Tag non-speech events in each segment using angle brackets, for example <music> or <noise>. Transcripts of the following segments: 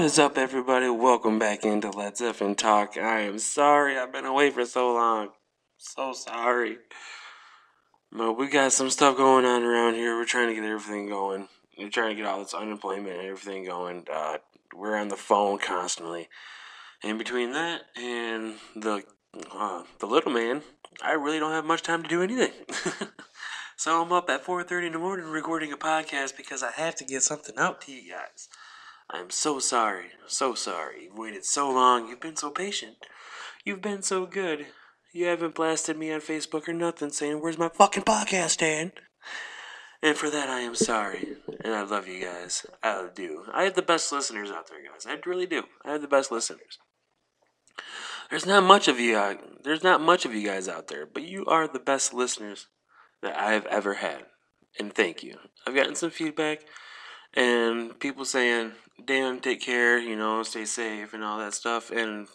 What is up, everybody? Welcome back into Let's F and Talk. I am sorry I've been away for so long. So sorry. But we got some stuff going on around here. We're trying to get everything going. We're trying to get all this unemployment and everything going. Uh, we're on the phone constantly. And between that and the uh, the little man, I really don't have much time to do anything. <laughs> so I'm up at 4:30 in the morning recording a podcast because I have to get something out to you guys. I'm so sorry, so sorry. You've waited so long. You've been so patient. You've been so good. You haven't blasted me on Facebook or nothing saying, Where's my fucking podcast, Dan? And for that, I am sorry. And I love you guys. I do. I have the best listeners out there, guys. I really do. I have the best listeners. There's not much of you. Uh, there's not much of you guys out there, but you are the best listeners that I have ever had. And thank you. I've gotten some feedback and people saying, "Dan, take care," you know, stay safe and all that stuff, and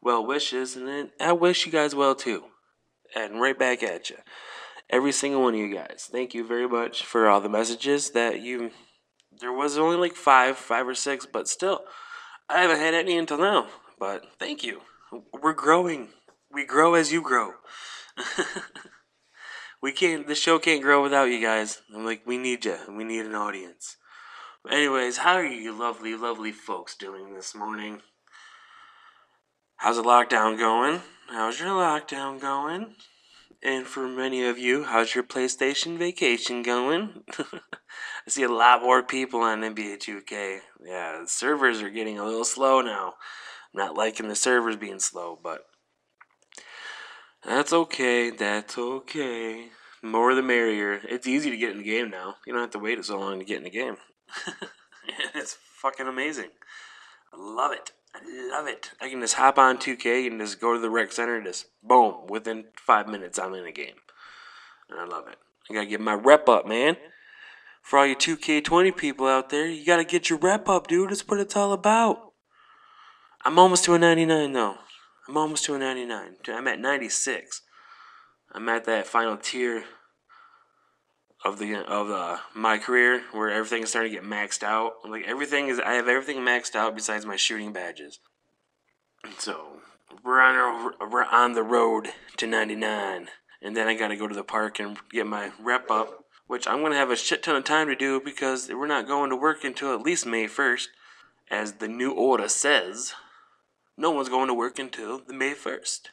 well wishes, and then I wish you guys well too, and right back at you, every single one of you guys. Thank you very much for all the messages that you. There was only like five, five or six, but still, I haven't had any until now. But thank you. We're growing. We grow as you grow. <laughs> we can't. The show can't grow without you guys. I'm like, we need you. We need an audience. Anyways, how are you lovely, lovely folks doing this morning? How's the lockdown going? How's your lockdown going? And for many of you, how's your PlayStation vacation going? <laughs> I see a lot more people on NBA 2K. Yeah, the servers are getting a little slow now. I'm not liking the servers being slow, but that's okay. That's okay. More the merrier. It's easy to get in the game now. You don't have to wait so long to get in the game. <laughs> it's fucking amazing. I love it. I love it. I can just hop on 2K and just go to the rec center and just boom, within five minutes I'm in a game. And I love it. I gotta get my rep up, man. For all you 2K20 people out there, you gotta get your rep up, dude. That's what it's all about. I'm almost to a 99 though. I'm almost to a 99. I'm at 96. I'm at that final tier of the of uh, my career where everything is starting to get maxed out. Like everything is, I have everything maxed out besides my shooting badges. So we're on we're on the road to 99, and then I got to go to the park and get my rep up, which I'm gonna have a shit ton of time to do because we're not going to work until at least May 1st, as the new order says. No one's going to work until the May 1st.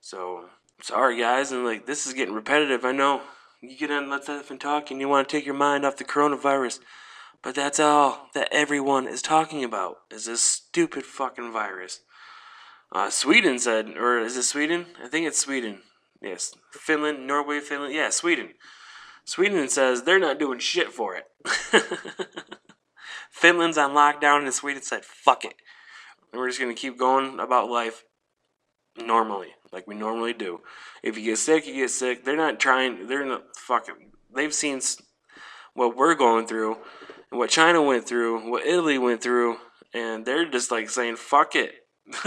So sorry guys, and like this is getting repetitive. I know you get on Let's F and Talk and you want to take your mind off the coronavirus. But that's all that everyone is talking about is this stupid fucking virus. Uh, Sweden said, or is it Sweden? I think it's Sweden. Yes. Finland, Norway, Finland. Yeah, Sweden. Sweden says they're not doing shit for it. <laughs> Finland's on lockdown and Sweden said, fuck it. And we're just going to keep going about life normally, like we normally do. If you get sick, you get sick. They're not trying. They're not fucking. They've seen what we're going through, and what China went through, what Italy went through, and they're just like saying, "Fuck it, <laughs>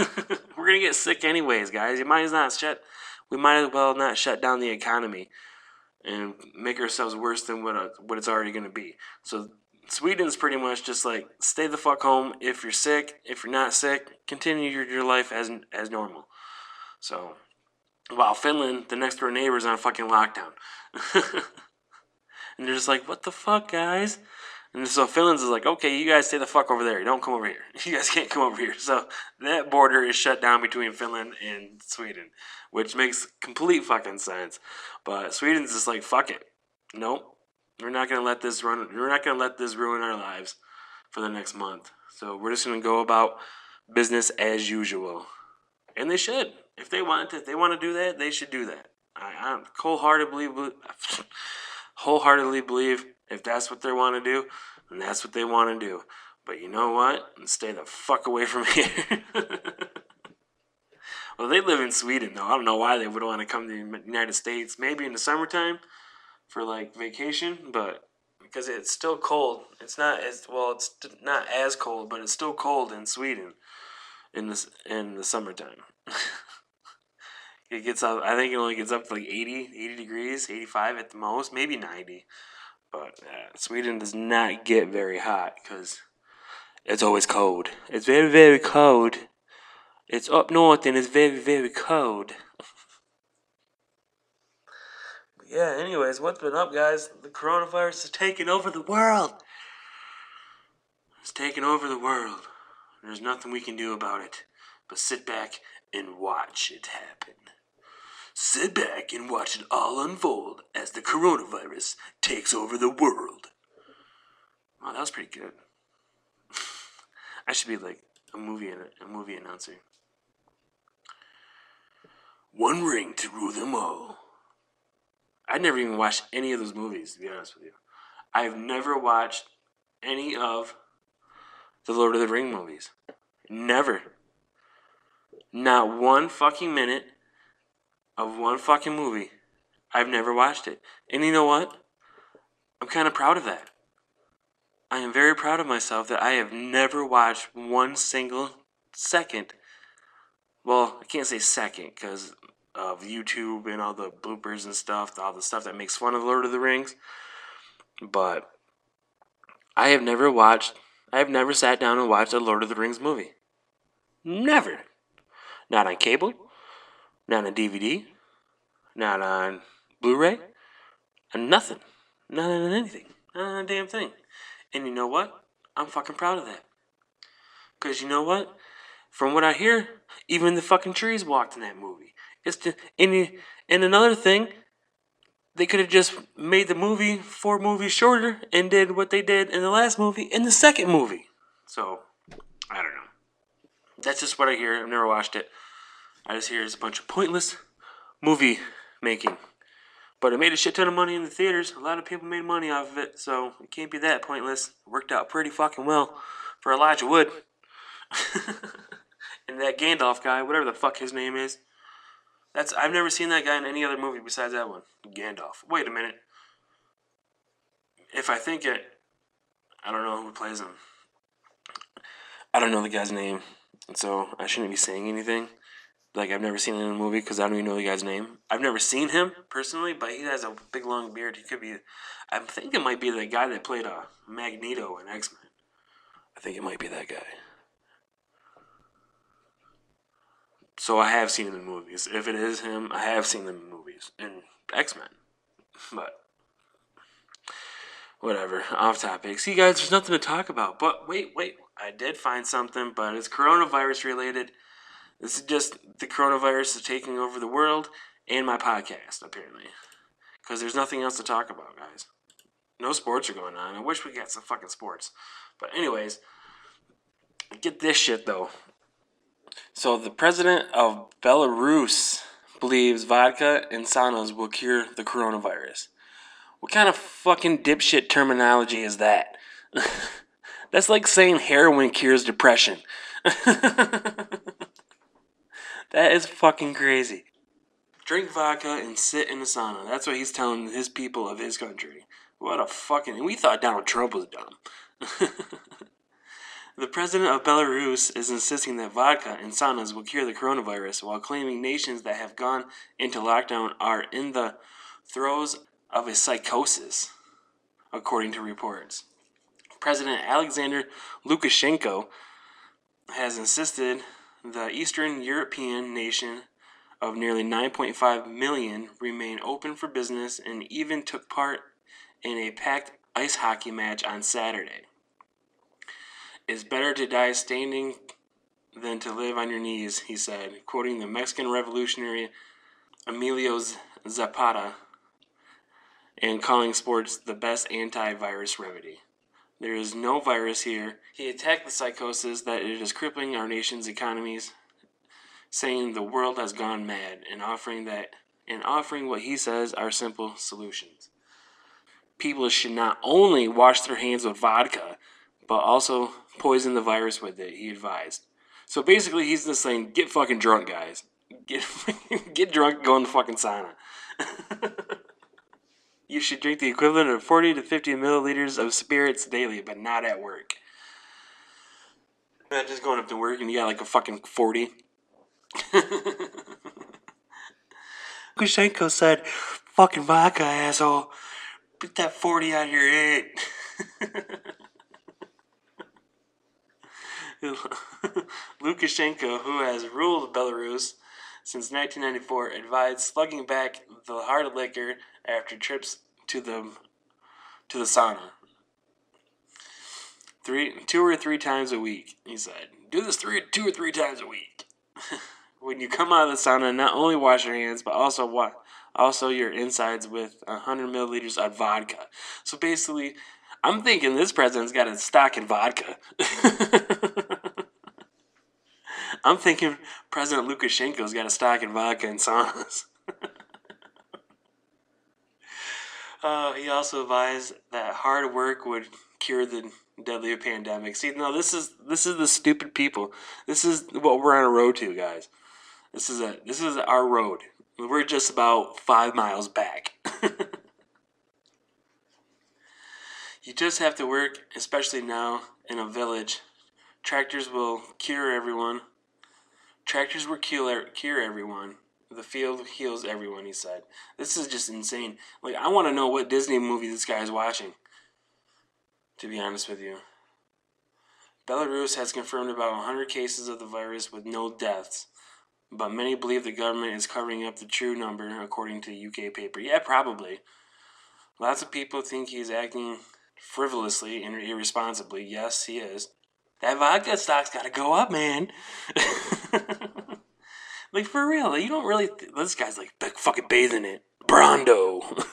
we're gonna get sick anyways, guys. You might as not shut. We might as well not shut down the economy." And make ourselves worse than what, uh, what it's already to be. So Sweden's pretty much just like stay the fuck home if you're sick. If you're not sick, continue your, your life as as normal. So, while Finland, the next door neighbor, is on fucking lockdown. <laughs> and they're just like, what the fuck, guys? And so Finland's is like, okay, you guys stay the fuck over there. Don't come over here. <laughs> You guys can't come over here. So that border is shut down between Finland and Sweden, which makes complete fucking sense. But Sweden's just like, fuck it. Nope. We're not gonna let this run. We're not gonna let this ruin our lives for the next month. So we're just gonna go about business as usual, and they should. If they want to, if they want to do that, they should do that. I, I wholeheartedly, <laughs> wholeheartedly believe if that's what they want to do, then that's what they want to do. But you know what? Stay the fuck away from <laughs> here. well, they live in Sweden though. I don't know why they would want to come to the United States. Maybe in the summertime for like vacation, but because it's still cold. It's not as well. It's not as cold, but it's still cold in Sweden in this in the summertime. <laughs> It gets up. I think it only gets up to like 80, 80 degrees, eighty five at the most, maybe ninety. But uh, Sweden does not get very hot because It's always cold. It's very, very cold. It's up north and it's very, very cold. yeah, anyways, what's been up, guys? The coronavirus is taking over the world. It's taking over the world. There's nothing we can do about it but sit back and watch it happen. Sit back and watch it all unfold as the coronavirus takes over the world. Wow, that was pretty good. <laughs> I should be like a movie a movie announcer. One ring to rule them all. I never even watched any of those movies, to be honest with you. I've never watched any of the Lord of the Ring movies. Never. Not one fucking minute of one fucking movie. I've never watched it. And you know what? I'm kind of proud of that. I am very proud of myself that I have never watched one single second. Well, I can't say second because of YouTube and all the bloopers and stuff, all the stuff that makes fun of Lord of the Rings. But I have never watched, I have never sat down and watched a Lord of the Rings movie. Never. Not on cable, not on DVD, not on Blu ray, and nothing. Not on anything. Not on a damn thing. And you know what? I'm fucking proud of that. Because you know what? From what I hear, even the fucking trees walked in that movie. It's the, and, and another thing, they could have just made the movie four movies shorter and did what they did in the last movie in the second movie. So, I don't know. That's just what I hear. I've never watched it. I just hear it's a bunch of pointless movie making. But it made a shit ton of money in the theaters. A lot of people made money off of it, so it can't be that pointless. It worked out pretty fucking well for Elijah Wood. <laughs> and that Gandalf guy, whatever the fuck his name is. That's I've never seen that guy in any other movie besides that one. Gandalf. Wait a minute. If I think it I don't know who plays him. I don't know the guy's name. And so I shouldn't be saying anything. Like I've never seen him in a movie because I don't even know the guy's name. I've never seen him personally, but he has a big long beard. He could be. I think it might be the guy that played uh, Magneto in X Men. I think it might be that guy. So I have seen him in movies. If it is him, I have seen him in movies in X Men. <laughs> But whatever. Off topic. See, guys, there's nothing to talk about. But wait, wait. I did find something, but it's coronavirus related. This is just the coronavirus is taking over the world and my podcast, apparently. Because there's nothing else to talk about, guys. No sports are going on. I wish we got some fucking sports. But, anyways, get this shit, though. So, the president of Belarus believes vodka and saunas will cure the coronavirus. What kind of fucking dipshit terminology is that? <laughs> That's like saying heroin cures depression. <laughs> That is fucking crazy. Drink vodka and sit in a sauna. That's what he's telling his people of his country. What a fucking. We thought Donald Trump was dumb. <laughs> the president of Belarus is insisting that vodka and saunas will cure the coronavirus while claiming nations that have gone into lockdown are in the throes of a psychosis, according to reports. President Alexander Lukashenko has insisted the Eastern European nation of nearly 9.5 million remained open for business and even took part in a packed ice hockey match on Saturday. It's better to die standing than to live on your knees, he said, quoting the Mexican revolutionary Emilio Zapata and calling sports the best antivirus remedy. There is no virus here. He attacked the psychosis that it is crippling our nation's economies, saying the world has gone mad, and offering that and offering what he says are simple solutions. People should not only wash their hands with vodka, but also poison the virus with it, he advised. So basically he's just saying, get fucking drunk, guys. Get <laughs> get drunk, go in the fucking sauna. <laughs> You should drink the equivalent of 40 to 50 milliliters of spirits daily, but not at work. Not just going up to work and you got like a fucking 40. <laughs> Kushenko said, fucking vodka, asshole. Put that 40 on your head. <laughs> Lukashenko, who has ruled Belarus since 1994, advised slugging back the hard liquor after trips to the to the sauna. Three, two or three times a week, he said. Do this three, two or three times a week. <laughs> when you come out of the sauna, not only wash your hands, but also what? Also your insides with 100 milliliters of vodka. So basically, I'm thinking this president's got a stock in vodka. <laughs> I'm thinking President Lukashenko's got a stock in vodka and saunas. <laughs> uh, he also advised that hard work would cure the deadly pandemic. See, no, this is this is the stupid people. This is what we're on a road to, guys. This is a this is our road. We're just about five miles back. <laughs> you just have to work, especially now in a village. Tractors will cure everyone. Tractors will cure, everyone. The field heals everyone, he said. This is just insane. Like, I want to know what Disney movie this guy is watching, to be honest with you. Belarus has confirmed about 100 cases of the virus with no deaths, but many believe the government is covering up the true number, according to the UK paper. Yeah, probably. Lots of people think he's acting frivolously and irresponsibly. Yes, he is. That vodka stock's got to go up, man. <laughs> like for real, you don't really. Th- this guy's like fucking bathing it. Brando.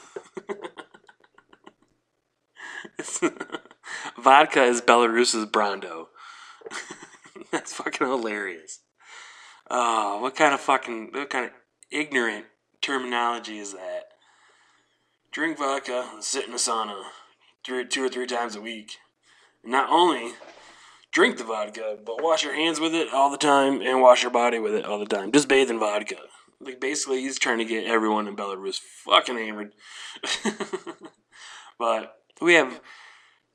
<laughs> vodka is Belarus's Brando. <laughs> That's fucking hilarious. Oh, what kind of fucking what kind of ignorant terminology is that? Drink vodka, sit in a sauna, three, two or three times a week. not only drink the vodka, but wash your hands with it all the time and wash your body with it all the time. Just bathe in vodka. Like basically, he's trying to get everyone in Belarus fucking hammered. <laughs> but we have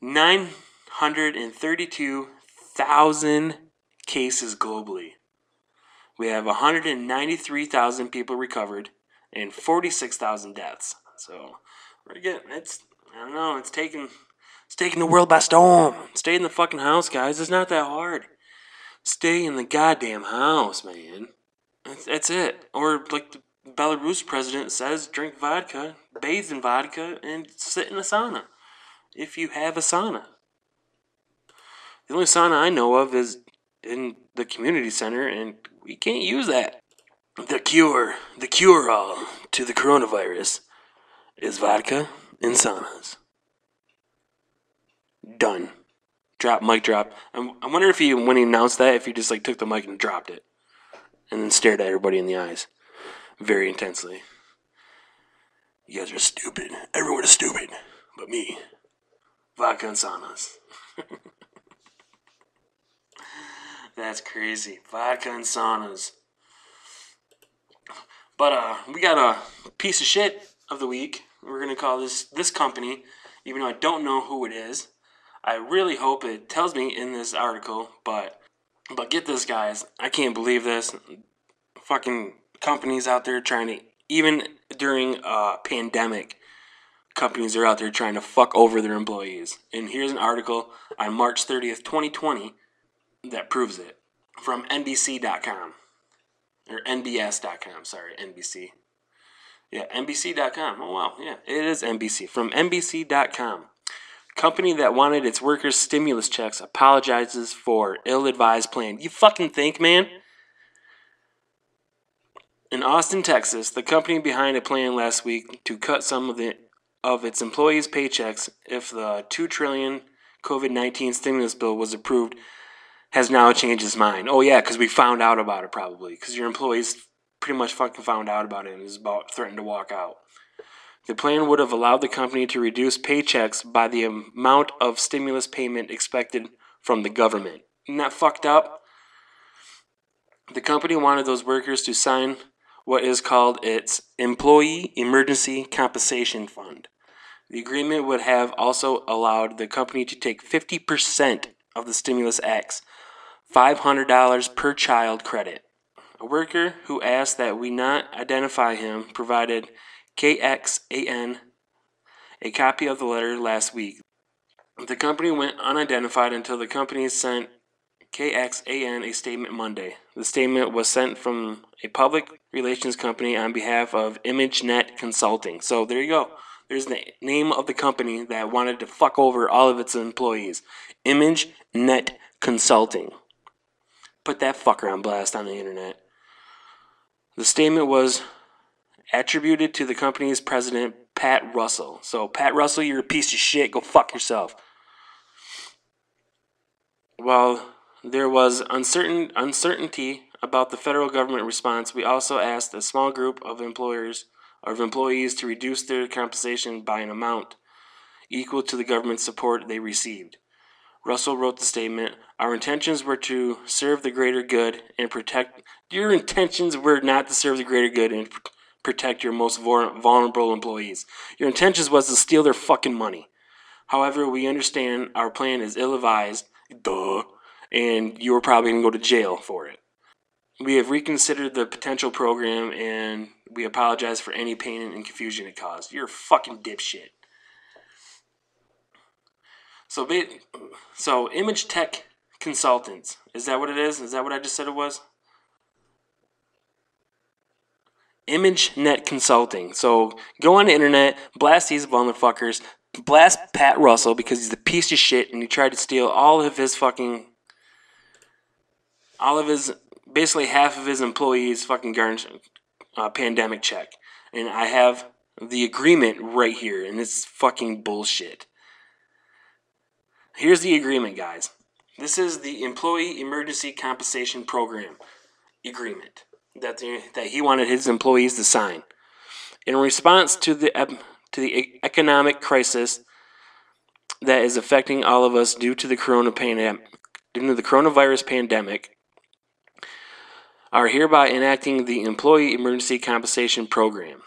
nine hundred and thirty-two thousand cases globally. We have 193,000 people recovered and 46,000 deaths. So we're getting it's I don't know, it's taking it's taking the world by storm. Stay in the fucking house, guys. It's not that hard. Stay in the goddamn house, man. That's, that's it. Or like the Belarus president says, drink vodka, bathe in vodka, and sit in a sauna. If you have a sauna. The only sauna I know of is in the community center, and we can't use that. The cure, the cure all to the coronavirus is vodka and saunas. Done. Drop, mic drop. I'm, I wonder if he, when he announced that, if he just like took the mic and dropped it, and then stared at everybody in the eyes, very intensely. You guys are stupid. Everyone is stupid, but me. Vodka and saunas. <laughs> That's crazy. Vodka and saunas. But uh, we got a piece of shit of the week. We're gonna call this this company, even though I don't know who it is. I really hope it tells me in this article, but but get this, guys. I can't believe this. Fucking companies out there trying to even during a pandemic, companies are out there trying to fuck over their employees. And here's an article on March 30th, 2020 that proves it from NBC.com. Or NBS.com, sorry, NBC. Yeah, NBC.com. Oh, wow. Yeah, it is NBC. From NBC.com. Company that wanted its workers' stimulus checks apologizes for ill advised plan. You fucking think, man? In Austin, Texas, the company behind a plan last week to cut some of the of its employees' paychecks if the 2 trillion COVID-19 stimulus bill was approved has now changed his mind. Oh yeah, because we found out about it probably because your employees pretty much fucking found out about it and is about threatened to walk out. The plan would have allowed the company to reduce paychecks by the amount of stimulus payment expected from the government. Isn't that fucked up? The company wanted those workers to sign what is called its Employee Emergency Compensation Fund. The agreement would have also allowed the company to take 50% of the stimulus act's $500 per child credit. A worker who asked that we not identify him provided KXAN a copy of the letter last week. The company went unidentified until the company sent KXAN a statement Monday. The statement was sent from a public relations company on behalf of ImageNet Consulting. So there you go. There's the name of the company that wanted to fuck over all of its employees. ImageNet Consulting. Put that fucker on blast on the internet. The statement was attributed to the company's president, Pat Russell. So, Pat Russell, you're a piece of shit. Go fuck yourself. While there was uncertain uncertainty about the federal government response, we also asked a small group of employers of employees to reduce their compensation by an amount equal to the government support they received. Russell wrote the statement Our intentions were to serve the greater good and protect. Your intentions were not to serve the greater good and protect your most vulnerable employees. Your intentions was to steal their fucking money. However, we understand our plan is ill advised, duh, and you are probably going to go to jail for it. We have reconsidered the potential program and we apologize for any pain and confusion it caused. You're a fucking dipshit. So, so Image Tech Consultants. Is that what it is? Is that what I just said it was? ImageNet Consulting. So go on the internet, blast these motherfuckers, blast Pat Russell because he's a piece of shit and he tried to steal all of his fucking, all of his, basically half of his employees' fucking uh, pandemic check. And I have the agreement right here, and it's fucking bullshit. Here's the agreement, guys. This is the Employee Emergency Compensation Program agreement that that he wanted his employees to sign. In response to the to the economic crisis that is affecting all of us due to the corona pandemic, due to the coronavirus pandemic, are hereby enacting the Employee Emergency Compensation Program.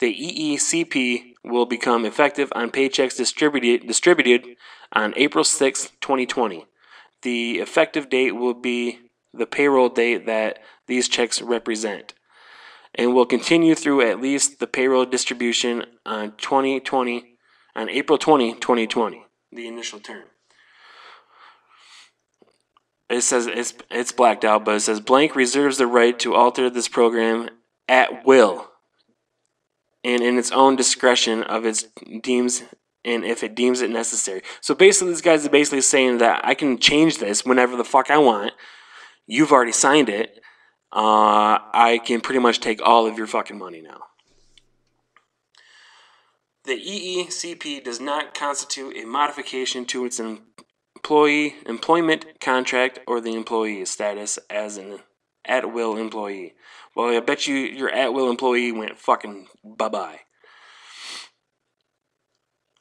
The EECP will become effective on paychecks distributed distributed on April 6, 2020. The effective date will be the payroll date that these checks represent and will continue through at least the payroll distribution on 2020 on April 20, 2020, the initial term. It says it's it's blacked out, but it says blank reserves the right to alter this program at will and in its own discretion of its deems and if it deems it necessary. So basically this guy's basically saying that I can change this whenever the fuck I want. You've already signed it uh, I can pretty much take all of your fucking money now. The EECP does not constitute a modification to its employee employment contract or the employee status as an at will employee. Well, I bet you your at will employee went fucking bye bye.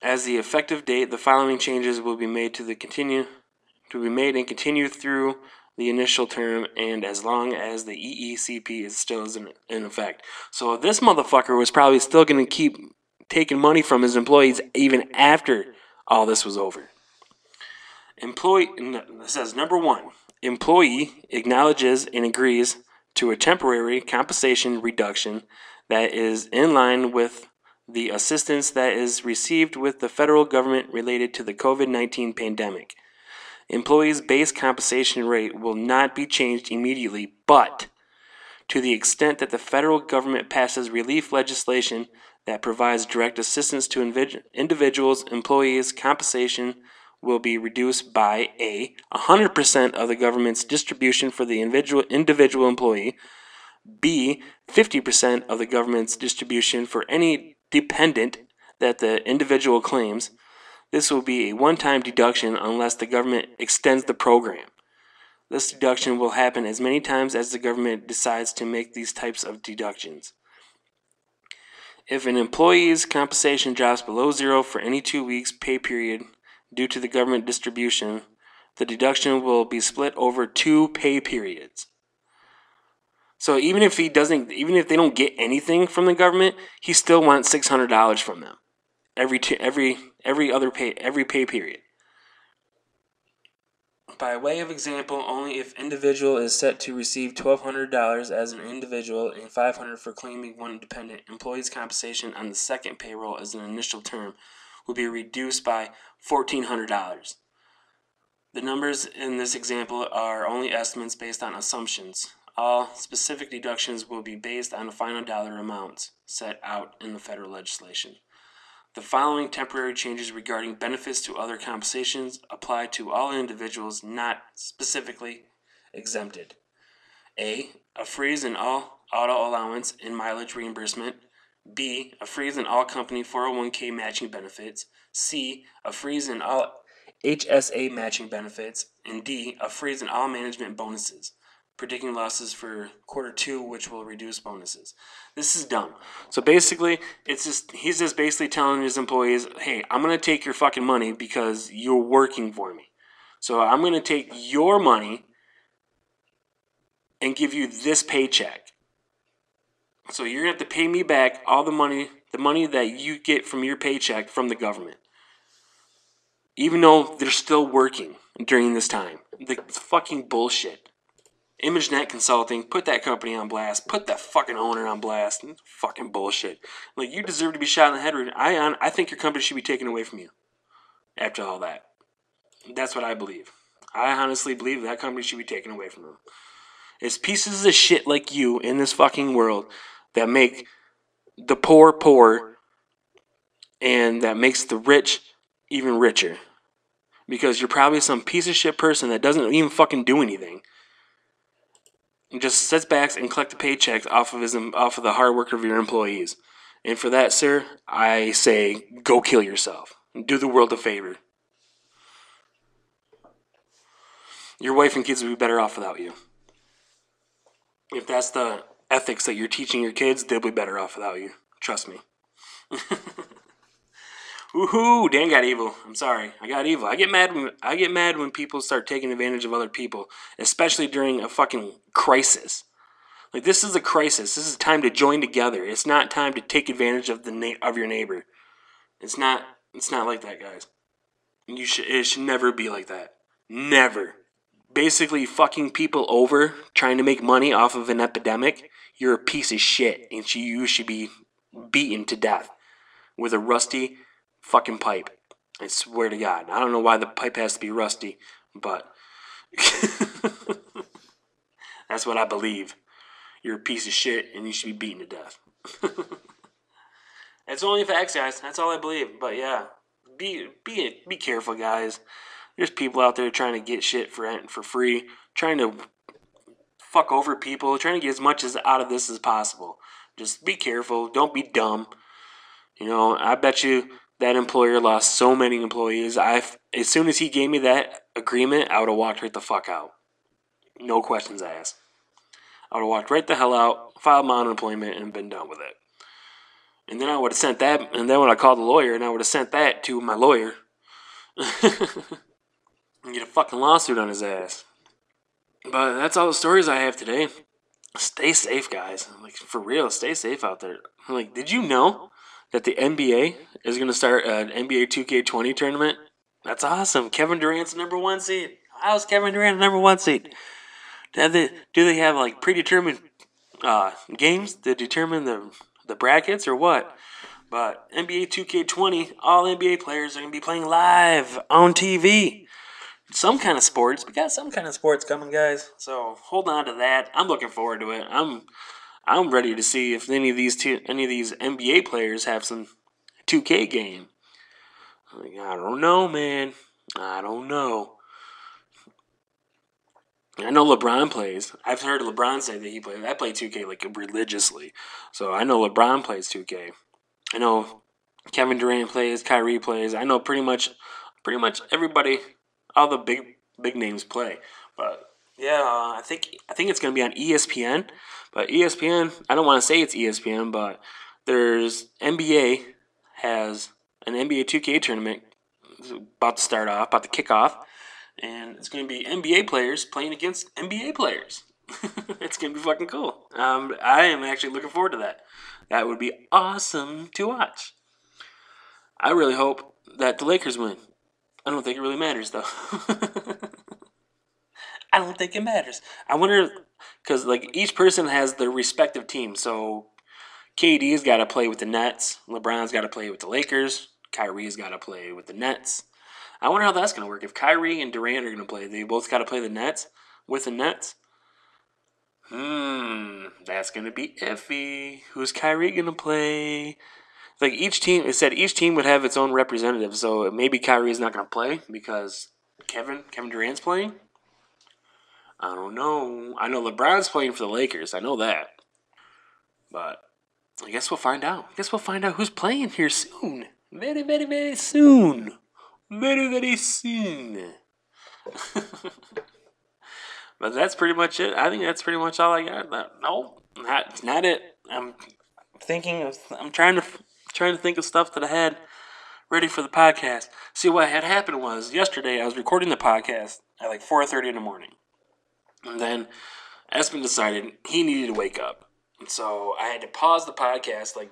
As the effective date, the following changes will be made to the continue to be made and continue through the initial term and as long as the EECP is still in, effect. So this motherfucker was probably still going to keep taking money from his employees even after all this was over. Employee says number one, employee acknowledges and agrees to a temporary compensation reduction that is in line with the assistance that is received with the federal government related to the COVID 19 pandemic. Employees' base compensation rate will not be changed immediately, but to the extent that the federal government passes relief legislation that provides direct assistance to individuals, employees' compensation will be reduced by A, 100% of the government's distribution for the individual, individual employee, B, 50% of the government's distribution for any dependent that the individual claims, this will be a one time deduction unless the government extends the program. This deduction will happen as many times as the government decides to make these types of deductions. If an employee's compensation drops below zero for any two weeks pay period due to the government distribution, the deduction will be split over two pay periods. So even if he doesn't, even if they don't get anything from the government, he still wants six hundred dollars from them every two, every every other pay every pay period. By way of example, only if individual is set to receive $1,200 as an individual and 500 for claiming one dependent, employee's compensation on the second payroll as an initial term will be reduced by $1,400. The numbers in this example are only estimates based on assumptions. All specific deductions will be based on the final dollar amounts set out in the federal legislation. The following temporary changes regarding benefits to other compensations apply to all individuals not specifically exempted. A. A freeze in all auto allowance and mileage reimbursement. B. A freeze in all company 401k matching benefits. C. A freeze in all HSA matching benefits. And D. A freeze in all management bonuses predicting losses for quarter two, which will reduce bonuses. This is dumb. So basically, it's just he's just basically telling his employees, "Hey, I'm gonna take your fucking money because you're working for me. So I'm gonna take your money and give you this paycheck. So you're gonna have to pay me back all the money, the money that you get from your paycheck from the government, even though they're still working during this time. The fucking bullshit." ImageNet Consulting, put that company on blast. Put that fucking owner on blast. Fucking bullshit. Like you deserve to be shot in the head. I I think your company should be taken away from you. After all that, that's what I believe. I honestly believe that company should be taken away from them. It's pieces of shit like you in this fucking world that make the poor poor and that makes the rich even richer. Because you're probably some piece of shit person that doesn't even fucking do anything just sits back and collect the paychecks off of his off of the hard work of your employees. And for that, sir, I say go kill yourself. Do the world a favor. Your wife and kids would be better off without you. If that's the ethics that you're teaching your kids, they'll be better off without you. Trust me. <laughs> Woohoo! Dan got evil. I'm sorry. I got evil. I get mad when I get mad when people start taking advantage of other people, especially during a fucking crisis. Like this is a crisis. This is time to join together. It's not time to take advantage of the na- of your neighbor. It's not. It's not like that, guys. You should. It should never be like that. Never. Basically, fucking people over trying to make money off of an epidemic. You're a piece of shit, and you should be beaten to death with a rusty fucking pipe. I swear to God. I don't know why the pipe has to be rusty, but <laughs> that's what I believe. You're a piece of shit and you should be beaten to death. <laughs> It's only facts, guys. That's all I believe. But yeah, be be be careful, guys. There's people out there trying to get shit for for free, trying to fuck over people, trying to get as much as out of this as possible. Just be careful. Don't be dumb. You know, I bet you that employer lost so many employees. I as soon as he gave me that agreement, I would have walked right the fuck out. No questions asked. I would have walked right the hell out, filed my unemployment, and been done with it. And then I would have sent that, and then when I called the lawyer, and I would have sent that to my lawyer. <laughs> and get a fucking lawsuit on his ass. But that's all the stories I have today. Stay safe, guys. Like, for real, stay safe out there. Like, did you know that the NBA is going to start an NBA 2K20 tournament. That's awesome. Kevin Durant's number one seed. How's Kevin Durant number one seed? Do they, do they have like predetermined uh, games to determine the the brackets or what? But NBA 2K20, all NBA players are going to be playing live on TV. Some kind of sports. We got some kind of sports coming, guys. So hold on to that. I'm looking forward to it. I'm I'm ready to see if any of these two, any of these NBA players have some 2K game. I don't know, man. I don't know. I know LeBron plays. I've heard LeBron say that he plays. I play 2K like religiously, so I know LeBron plays 2K. I know Kevin Durant plays. Kyrie plays. I know pretty much, pretty much everybody, all the big big names play. But yeah, uh, I think I think it's gonna be on ESPN. But ESPN, I don't want to say it's ESPN, but there's NBA has an NBA 2K tournament about to start off, about to kick off, and it's going to be NBA players playing against NBA players. <laughs> it's going to be fucking cool. Um, I am actually looking forward to that. That would be awesome to watch. I really hope that the Lakers win. I don't think it really matters though. <laughs> I don't think it matters. I wonder because like each person has their respective team. So KD's got to play with the Nets. LeBron's got to play with the Lakers. Kyrie's got to play with the Nets. I wonder how that's going to work. If Kyrie and Durant are going to play, they both got to play the Nets with the Nets. Hmm, that's going to be iffy. Who's Kyrie going to play? Like each team, it said each team would have its own representative. So maybe Kyrie's not going to play because Kevin Kevin Durant's playing. I don't know. I know LeBron's playing for the Lakers. I know that. But I guess we'll find out. I guess we'll find out who's playing here soon. Very, very, very soon. Very, very soon. <laughs> but that's pretty much it. I think that's pretty much all I got. no, not not it. I'm thinking of. I'm trying to trying to think of stuff that I had ready for the podcast. See what had happened was yesterday I was recording the podcast at like 4:30 in the morning, and then Espen decided he needed to wake up. And so I had to pause the podcast like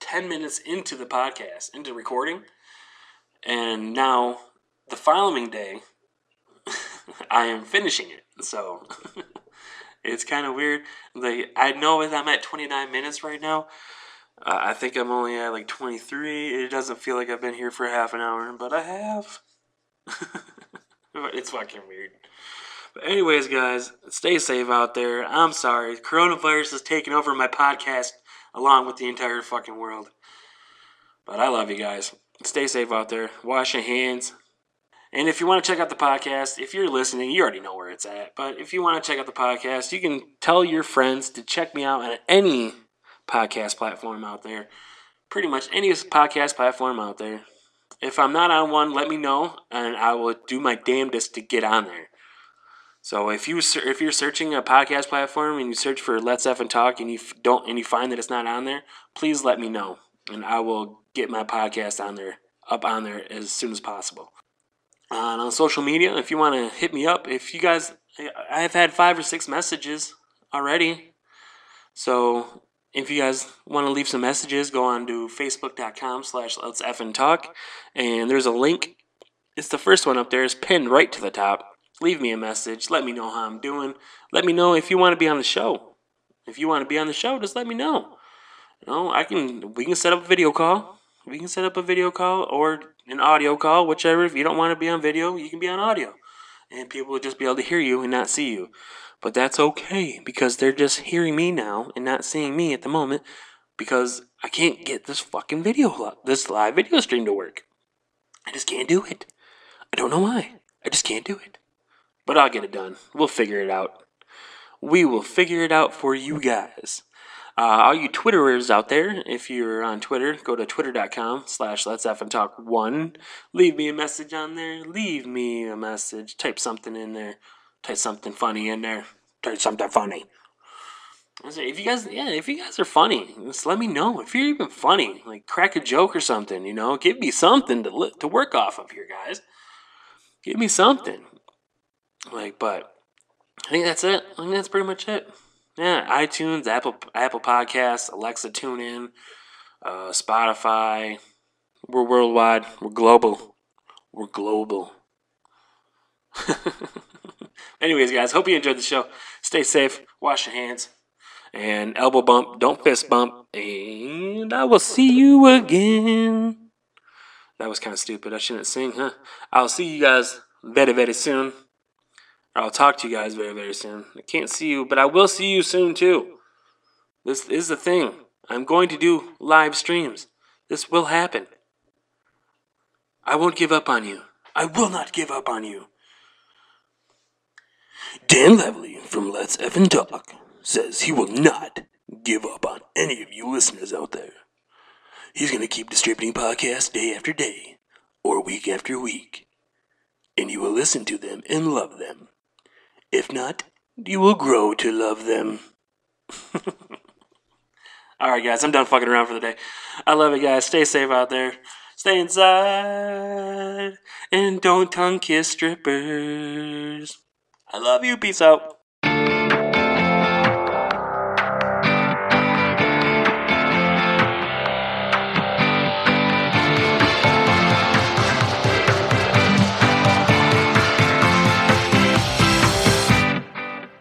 10 minutes into the podcast, into recording. And now, the following day, <laughs> I am finishing it. So <laughs> it's kind of weird. Like I know that I'm at 29 minutes right now. Uh, I think I'm only at like 23. It doesn't feel like I've been here for half an hour, but I have. <laughs> it's fucking weird. But anyways, guys, stay safe out there. I'm sorry. Coronavirus has taken over my podcast along with the entire fucking world. But I love you guys. Stay safe out there. Wash your hands. And if you want to check out the podcast, if you're listening, you already know where it's at. But if you want to check out the podcast, you can tell your friends to check me out on any podcast platform out there. Pretty much any podcast platform out there. If I'm not on one, let me know, and I will do my damnedest to get on there. So if you if you're searching a podcast platform and you search for Let's F and Talk and you don't and you find that it's not on there, please let me know and I will get my podcast on there up on there as soon as possible. Uh, on social media, if you want to hit me up, if you guys, I've had five or six messages already. So if you guys want to leave some messages, go on to facebook.com slash let's F and talk. And there's a link. It's the first one up there. It's pinned right to the top leave me a message. Let me know how I'm doing. Let me know if you want to be on the show. If you want to be on the show, just let me know. You know, I can. We can set up a video call. We can set up a video call or an audio call, whichever. If you don't want to be on video, you can be on audio, and people will just be able to hear you and not see you. But that's okay because they're just hearing me now and not seeing me at the moment because I can't get this fucking video, this live video stream to work. I just can't do it. I don't know why. I just can't do it. But I'll get it done. We'll figure it out. We will figure it out for you guys. Uh, all you Twitterers out there, if you're on Twitter, go to twitter.com slash let's F and talk one. Leave me a message on there. Leave me a message. Type something in there. Type something funny in there. Type something funny. If you guys, yeah, if you guys are funny, just let me know. If you're even funny, like crack a joke or something, you know, give me something to to work off of here, guys. Give me something. Like, but I think that's it. I think that's pretty much it. Yeah, iTunes, Apple Apple Podcasts, Alexa tune in, uh, Spotify. We're worldwide. We're global. We're global. <laughs> Anyways, guys, hope you enjoyed the show. Stay safe. Wash your hands. And elbow bump. Don't fist bump. And I will see you again. That was kind of stupid. I shouldn't sing, huh? I'll see you guys very, very soon. I'll talk to you guys very, very soon. I can't see you, but I will see you soon too. This is the thing. I'm going to do live streams. This will happen. I won't give up on you. I will not give up on you. Dan Lively from Let's Effin Talk says he will not give up on any of you listeners out there. He's going to keep distributing podcasts day after day or week after week. And you will listen to them and love them. If not, you will grow to love them. <laughs> Alright, guys, I'm done fucking around for the day. I love it, guys. Stay safe out there. Stay inside. And don't tongue kiss strippers. I love you. Peace out.